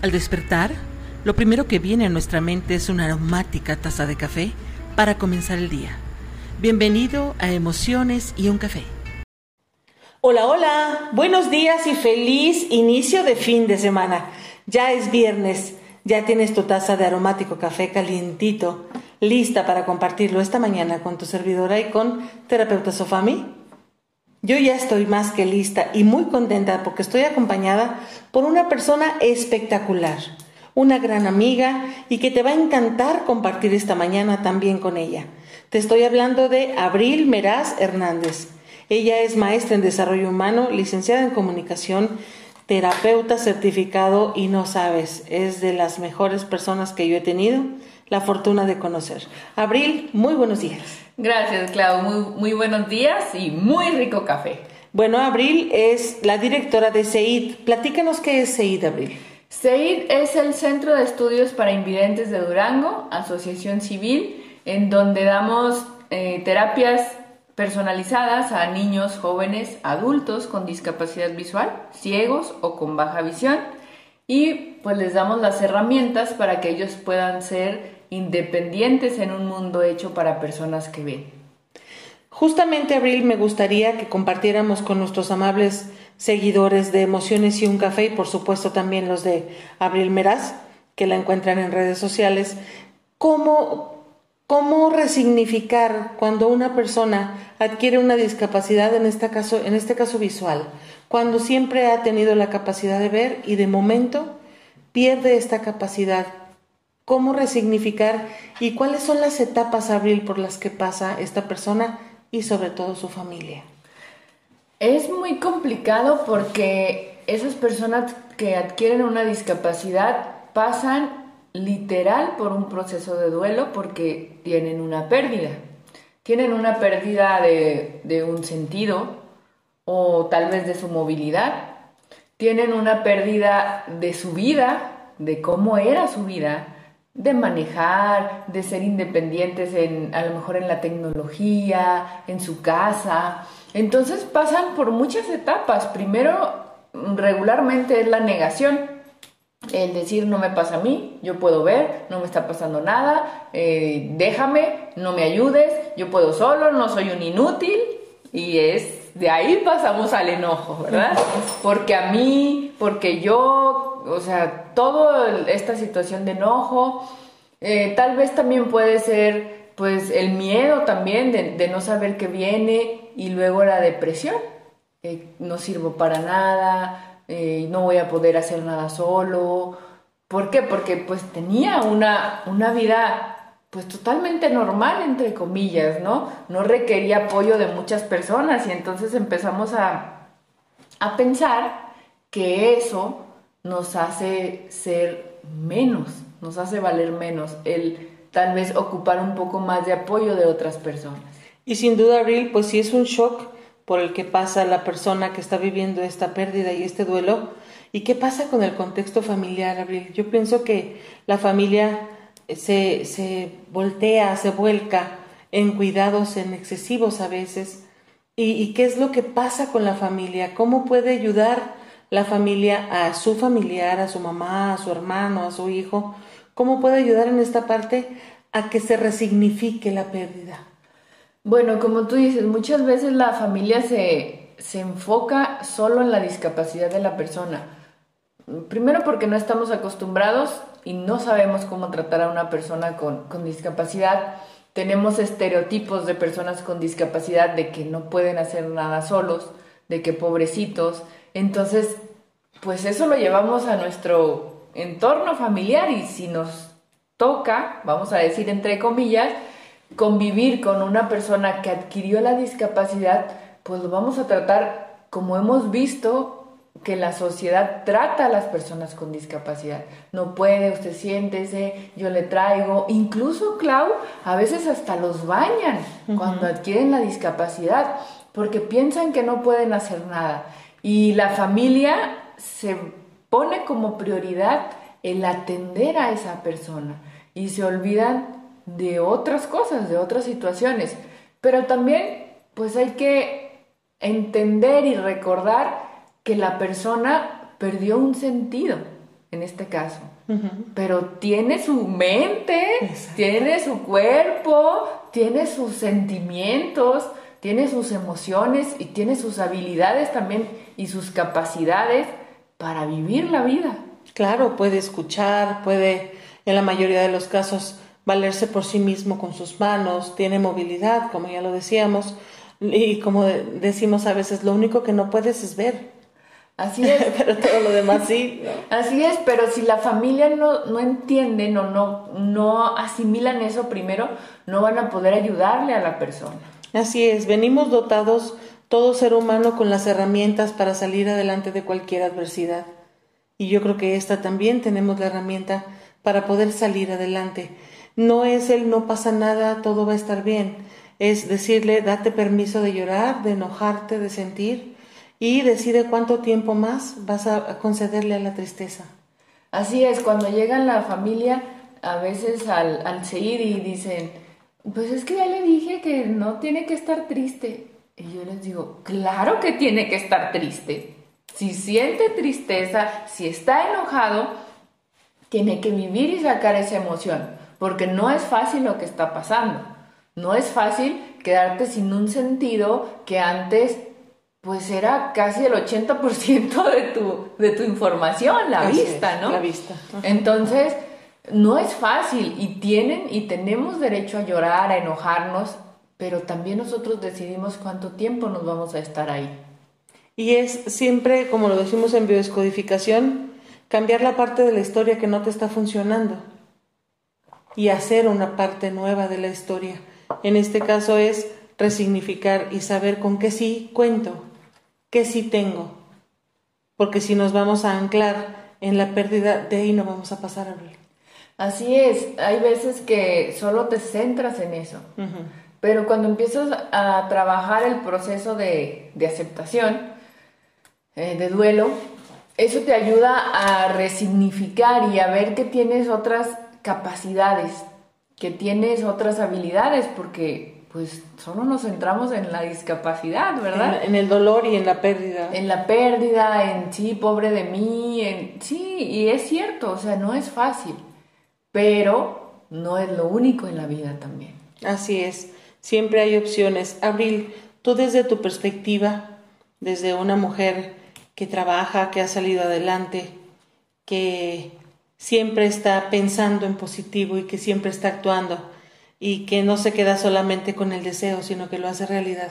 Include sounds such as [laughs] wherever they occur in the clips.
Al despertar, lo primero que viene a nuestra mente es una aromática taza de café para comenzar el día. Bienvenido a Emociones y un café. Hola, hola, buenos días y feliz inicio de fin de semana. Ya es viernes, ya tienes tu taza de aromático café calientito, lista para compartirlo esta mañana con tu servidora y con terapeuta Sofami. Yo ya estoy más que lista y muy contenta porque estoy acompañada por una persona espectacular, una gran amiga y que te va a encantar compartir esta mañana también con ella. Te estoy hablando de Abril Meraz Hernández. Ella es maestra en desarrollo humano, licenciada en comunicación, terapeuta certificado y no sabes, es de las mejores personas que yo he tenido la fortuna de conocer. Abril, muy buenos días. Gracias, Clau. Muy, muy buenos días y muy rico café. Bueno, Abril es la directora de CEID. Platícanos qué es CEID, Abril. CEID es el Centro de Estudios para Invidentes de Durango, asociación civil, en donde damos eh, terapias personalizadas a niños, jóvenes, adultos con discapacidad visual, ciegos o con baja visión. Y pues les damos las herramientas para que ellos puedan ser independientes en un mundo hecho para personas que ven. Justamente, Abril, me gustaría que compartiéramos con nuestros amables seguidores de Emociones y un Café y por supuesto también los de Abril Meraz, que la encuentran en redes sociales, cómo, cómo resignificar cuando una persona adquiere una discapacidad, en este, caso, en este caso visual, cuando siempre ha tenido la capacidad de ver y de momento pierde esta capacidad cómo resignificar y cuáles son las etapas, Abril, por las que pasa esta persona y sobre todo su familia. Es muy complicado porque esas personas que adquieren una discapacidad pasan literal por un proceso de duelo porque tienen una pérdida. Tienen una pérdida de, de un sentido o tal vez de su movilidad. Tienen una pérdida de su vida, de cómo era su vida de manejar, de ser independientes en, a lo mejor en la tecnología, en su casa. Entonces pasan por muchas etapas. Primero, regularmente es la negación. El decir no me pasa a mí, yo puedo ver, no me está pasando nada, eh, déjame, no me ayudes, yo puedo solo, no soy un inútil. Y es de ahí pasamos al enojo, ¿verdad? Porque a mí, porque yo, o sea, toda esta situación de enojo, eh, tal vez también puede ser pues el miedo también de, no saber qué viene y luego la depresión, no sirvo para nada, eh, no voy a poder hacer nada solo. ¿Por qué? Porque pues tenía una, una vida pues totalmente normal, entre comillas, ¿no? No requería apoyo de muchas personas y entonces empezamos a, a pensar que eso nos hace ser menos, nos hace valer menos, el tal vez ocupar un poco más de apoyo de otras personas. Y sin duda, Abril, pues sí es un shock por el que pasa la persona que está viviendo esta pérdida y este duelo. ¿Y qué pasa con el contexto familiar, Abril? Yo pienso que la familia se, se voltea, se vuelca en cuidados en excesivos a veces. ¿Y, ¿Y qué es lo que pasa con la familia? ¿Cómo puede ayudar la familia a su familiar, a su mamá, a su hermano, a su hijo? ¿Cómo puede ayudar en esta parte a que se resignifique la pérdida? Bueno, como tú dices, muchas veces la familia se, se enfoca solo en la discapacidad de la persona. Primero porque no estamos acostumbrados y no sabemos cómo tratar a una persona con, con discapacidad. Tenemos estereotipos de personas con discapacidad de que no pueden hacer nada solos, de que pobrecitos, entonces, pues eso lo llevamos a nuestro entorno familiar y si nos toca, vamos a decir entre comillas, convivir con una persona que adquirió la discapacidad, pues lo vamos a tratar como hemos visto que la sociedad trata a las personas con discapacidad. No puede, usted siéntese, yo le traigo. Incluso, Clau, a veces hasta los bañan cuando adquieren la discapacidad, porque piensan que no pueden hacer nada. Y la familia se pone como prioridad el atender a esa persona y se olvidan de otras cosas, de otras situaciones. Pero también pues hay que entender y recordar que la persona perdió un sentido. en este caso, pero tiene su mente, tiene su cuerpo, tiene sus sentimientos, tiene sus emociones y tiene sus habilidades también y sus capacidades para vivir la vida. Claro, puede escuchar, puede en la mayoría de los casos valerse por sí mismo con sus manos, tiene movilidad, como ya lo decíamos, y como decimos a veces, lo único que no puedes es ver. Así [laughs] es. pero todo lo demás sí. Así es, pero si la familia no, no entienden o no, no asimilan eso primero, no van a poder ayudarle a la persona. Así es, venimos dotados todo ser humano con las herramientas para salir adelante de cualquier adversidad. Y yo creo que esta también tenemos la herramienta para poder salir adelante. No es el no pasa nada, todo va a estar bien. Es decirle, date permiso de llorar, de enojarte, de sentir y decide cuánto tiempo más vas a concederle a la tristeza. Así es, cuando llegan la familia, a veces al, al seguir y dicen, pues es que ya le dije que no tiene que estar triste. Y yo les digo, claro que tiene que estar triste. Si siente tristeza, si está enojado, tiene que vivir y sacar esa emoción, porque no es fácil lo que está pasando. No es fácil quedarte sin un sentido que antes pues era casi el 80% de tu, de tu información, la vista, ¿no? La vista. Entonces, no es fácil y tienen y tenemos derecho a llorar, a enojarnos, pero también nosotros decidimos cuánto tiempo nos vamos a estar ahí. Y es siempre, como lo decimos en biodescodificación, cambiar la parte de la historia que no te está funcionando y hacer una parte nueva de la historia. En este caso es resignificar y saber con qué sí cuento, qué sí tengo. Porque si nos vamos a anclar en la pérdida, de ahí no vamos a pasar a. Así es, hay veces que solo te centras en eso, pero cuando empiezas a trabajar el proceso de, aceptación, eh, de duelo, eso te ayuda a resignificar y a ver que tienes otras capacidades, que tienes otras habilidades, porque pues solo nos centramos en la discapacidad, ¿verdad? En, el dolor y en la pérdida. En la pérdida, en sí, pobre de mí, en sí, y es cierto, o sea, no es fácil pero no es lo único en la vida también. Así es, siempre hay opciones. Abril, tú desde tu perspectiva, desde una mujer que trabaja, que ha salido adelante, que siempre está pensando en positivo y que siempre está actuando y que no se queda solamente con el deseo, sino que lo hace realidad.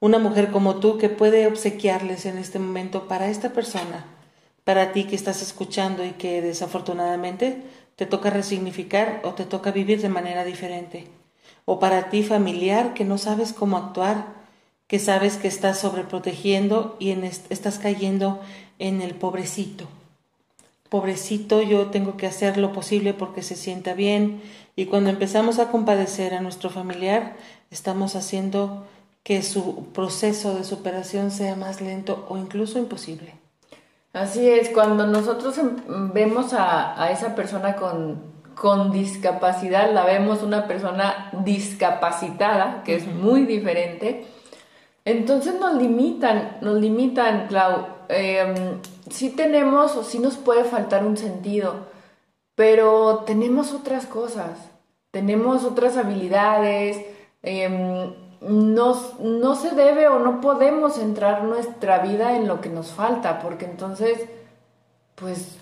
Una mujer como tú que puede obsequiarles en este momento para esta persona, para ti que estás escuchando y que desafortunadamente te toca resignificar o te toca vivir de manera diferente. O para ti familiar que no sabes cómo actuar, que sabes que estás sobreprotegiendo y estás cayendo en el pobrecito. Pobrecito, yo tengo que hacer lo posible porque se sienta bien y cuando empezamos a compadecer a nuestro familiar, estamos haciendo que su proceso de superación sea más lento o incluso imposible. Así es, cuando nosotros em, vemos a, esa persona con, con, discapacidad, la vemos una persona discapacitada, que es muy diferente, entonces nos limitan, nos limitan, Clau. Eh, sí tenemos o sí nos puede faltar un sentido, pero tenemos otras cosas, tenemos otras habilidades. Eh, no, se debe o no podemos centrar nuestra vida en lo que nos falta, porque entonces, pues,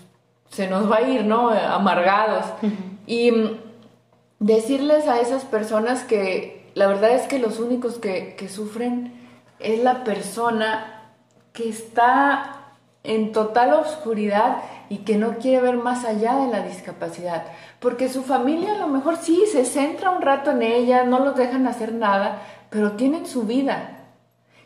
se nos va a ir, ¿no? Amargados. Y mm, decirles a esas personas que la verdad es que los únicos que, que sufren es la persona que está en total oscuridad y que no quiere ver más allá de la discapacidad. Porque su familia a lo mejor sí se centra un rato en ella, no los dejan hacer nada, pero tienen su vida.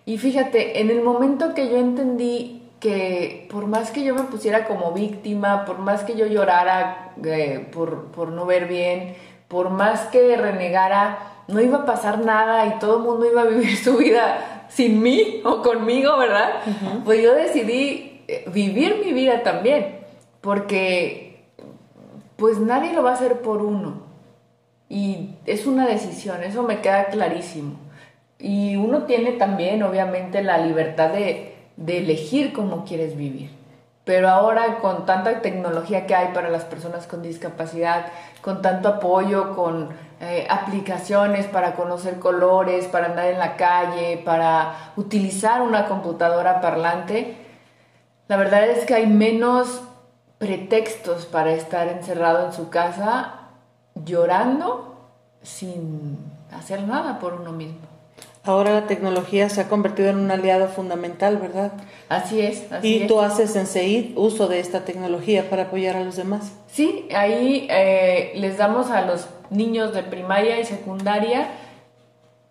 Y fíjate, en el momento que yo entendí que por más que yo me pusiera como víctima, por más que yo llorara eh, por, por, no ver bien, por más que renegara, no iba a pasar nada y todo el mundo iba a vivir su vida sin mí o conmigo, ¿verdad? Pues yo decidí eh, vivir mi vida también, porque pues nadie lo va a hacer por uno. Y es una decisión, eso me queda clarísimo. Y uno tiene también, obviamente, la libertad de, elegir cómo quieres vivir. pero ahora con tanta tecnología que hay para las personas con discapacidad, con tanto apoyo, con eh, aplicaciones para conocer colores, para andar en la calle, para utilizar una computadora parlante, la verdad es que hay menos pretextos para estar encerrado en su casa llorando sin hacer nada por uno mismo. Ahora la tecnología se ha convertido en un aliado fundamental, ¿verdad? Así es. Así y tú haces en CEID uso de esta tecnología para apoyar a los demás. Sí, ahí eh, les damos a los niños de primaria y secundaria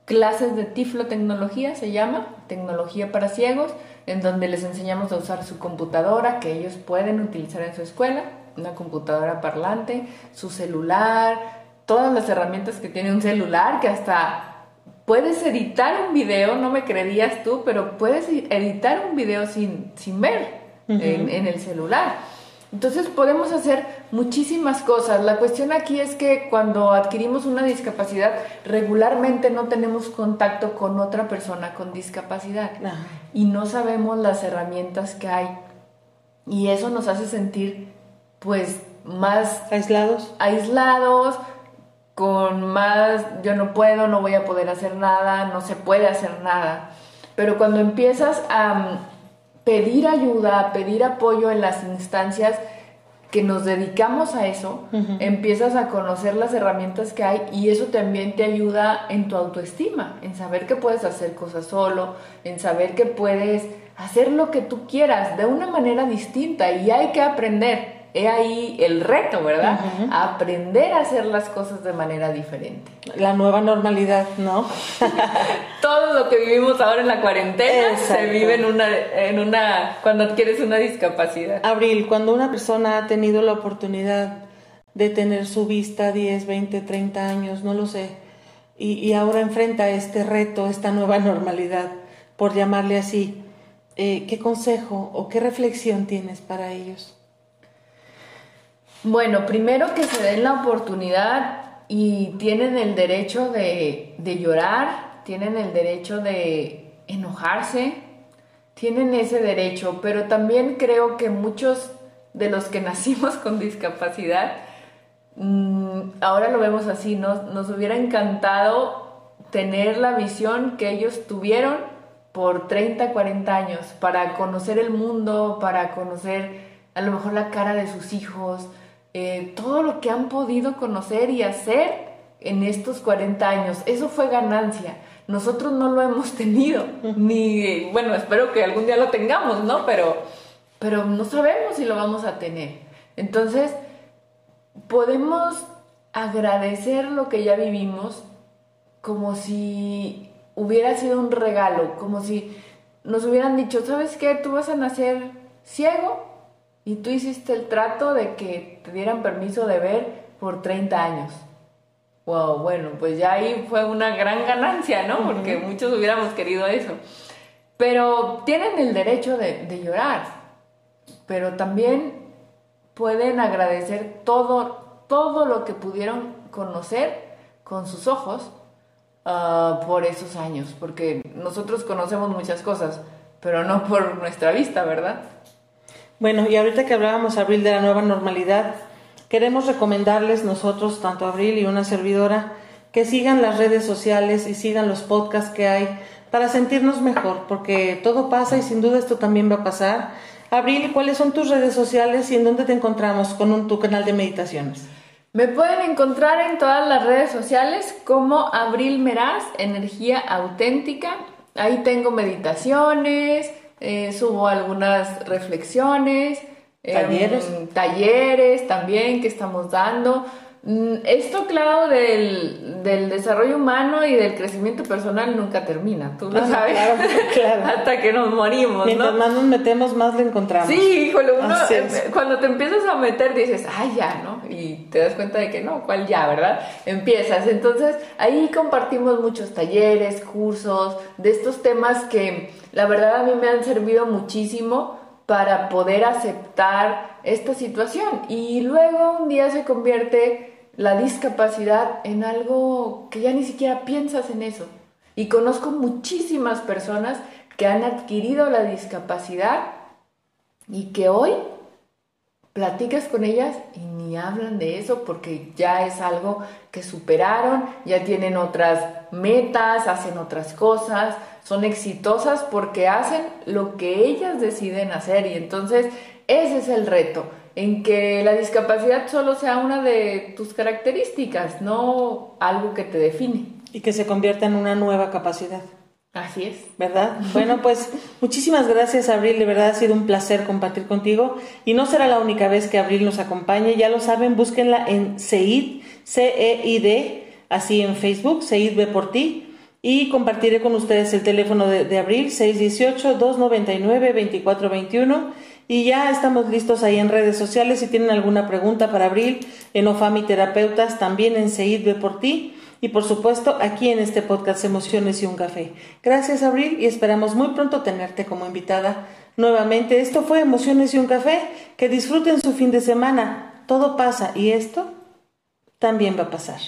clases de tiflotecnología, se llama, tecnología para ciegos, en donde les enseñamos a usar su computadora que ellos pueden utilizar en su escuela, una computadora parlante, su celular, todas las herramientas que tiene un celular, que hasta puedes editar un video, no me creerías tú, pero puedes editar un video sin, sin ver en, el celular. Entonces podemos hacer muchísimas cosas. La cuestión aquí es que cuando adquirimos una discapacidad, regularmente no tenemos contacto con otra persona con discapacidad y no sabemos las herramientas que hay. Y eso nos hace sentir pues más aislados. Aislados, con más yo no puedo, no voy a poder hacer nada, no se puede hacer nada. Pero cuando empiezas a pedir ayuda, pedir apoyo en las instancias que nos dedicamos a eso, empiezas a conocer las herramientas que hay y eso también te ayuda en tu autoestima, en saber que puedes hacer cosas solo, en saber que puedes hacer lo que tú quieras de una manera distinta y hay que aprender he ahí el reto, ¿verdad? Aprender a hacer las cosas de manera diferente. La nueva normalidad, ¿no? [laughs] Todo lo que vivimos ahora en la cuarentena se vive en una, en una, cuando adquieres una discapacidad. Abril, cuando una persona ha tenido la oportunidad de tener su vista 10, 20, 30 años, no lo sé, y, y ahora enfrenta este reto, esta nueva [laughs] normalidad, por llamarle así, eh, ¿qué consejo o qué reflexión tienes para ellos? Bueno, primero que se den la oportunidad y tienen el derecho de, llorar, tienen el derecho de enojarse, tienen ese derecho, pero también creo que muchos de los que [laughs] nacimos con discapacidad, mm, ahora lo vemos así, nos, nos hubiera encantado tener la visión que ellos tuvieron por 30, 40 años, para conocer el mundo, para conocer a lo mejor la cara de sus hijos, eh, todo lo que han podido conocer y hacer en estos 40 años. Eso fue ganancia. Nosotros no lo hemos [laughs] tenido, ni, bueno, espero que algún día lo tengamos, ¿no? Pero, pero no sabemos si lo vamos a tener. Entonces, podemos agradecer lo que ya vivimos como si hubiera sido un regalo, como si nos hubieran dicho, ¿sabes qué? Tú vas a nacer ciego y tú hiciste el trato de que te dieran permiso de ver por 30 años. Wow, bueno, pues ya ahí fue una gran ganancia, ¿no? Porque muchos hubiéramos querido eso. Pero tienen el derecho de, llorar, pero también pueden agradecer todo, todo lo que pudieron conocer con sus ojos ah, por esos años, porque nosotros conocemos muchas cosas, pero no por nuestra vista, ¿verdad? Bueno, y ahorita que hablábamos, Abril, de la nueva normalidad, queremos recomendarles nosotros, tanto Abril y una servidora, que sigan las redes sociales y sigan los podcasts que hay para sentirnos mejor, porque todo pasa y sin duda esto también va a pasar. Abril, ¿cuáles son tus redes sociales y en dónde te encontramos con un, tu canal de meditaciones? Me pueden encontrar en todas las redes sociales como Abril Meraz, Energía Auténtica. Ahí tengo meditaciones, eh, subo algunas reflexiones, em, talleres. talleres también que estamos dando. Mm, esto, claro, del, del, desarrollo humano y del crecimiento personal nunca termina, tú lo sabes. Claro, [laughs] Hasta que nos morimos. Mientras más nos metemos, más lo encontramos. Sí, híjole, uno, eh, cuando te empiezas a meter dices, ay, ya, ¿no? Y te das cuenta de que no, ¿cuál ya, verdad? Empiezas. Entonces, ahí compartimos muchos talleres, cursos, de estos temas que la verdad a mí me han servido muchísimo para poder aceptar esta situación. Y luego un día se convierte la discapacidad en algo que ya ni siquiera piensas en eso. Y conozco muchísimas personas que han adquirido la discapacidad y que hoy platicas con ellas y ni hablan de eso porque ya es algo que superaron, ya tienen otras metas, hacen otras cosas, son exitosas porque hacen lo que ellas deciden hacer y entonces ese es el reto, en que la discapacidad solo sea una de tus características, no algo que te define. Y que se convierta en una nueva capacidad. Así es. ¿Verdad? Bueno, pues muchísimas gracias, Abril. De verdad ha sido un placer compartir contigo. Y no será la única vez que Abril nos acompañe. Ya lo saben, búsquenla en CEID, C-E-I-D, así en Facebook, CEID ve por ti. Y compartiré con ustedes el teléfono de, de Abril, 618-299-2421. Y ya estamos listos ahí en redes sociales. Si tienen alguna pregunta para Abril, en Ofami Terapeutas, también en CEID ve por ti y por supuesto aquí en este podcast Emociones y un Café. Gracias Abril y esperamos muy pronto tenerte como invitada nuevamente. Esto fue Emociones y un Café. Que disfruten su fin de semana. Todo pasa y esto también va a pasar.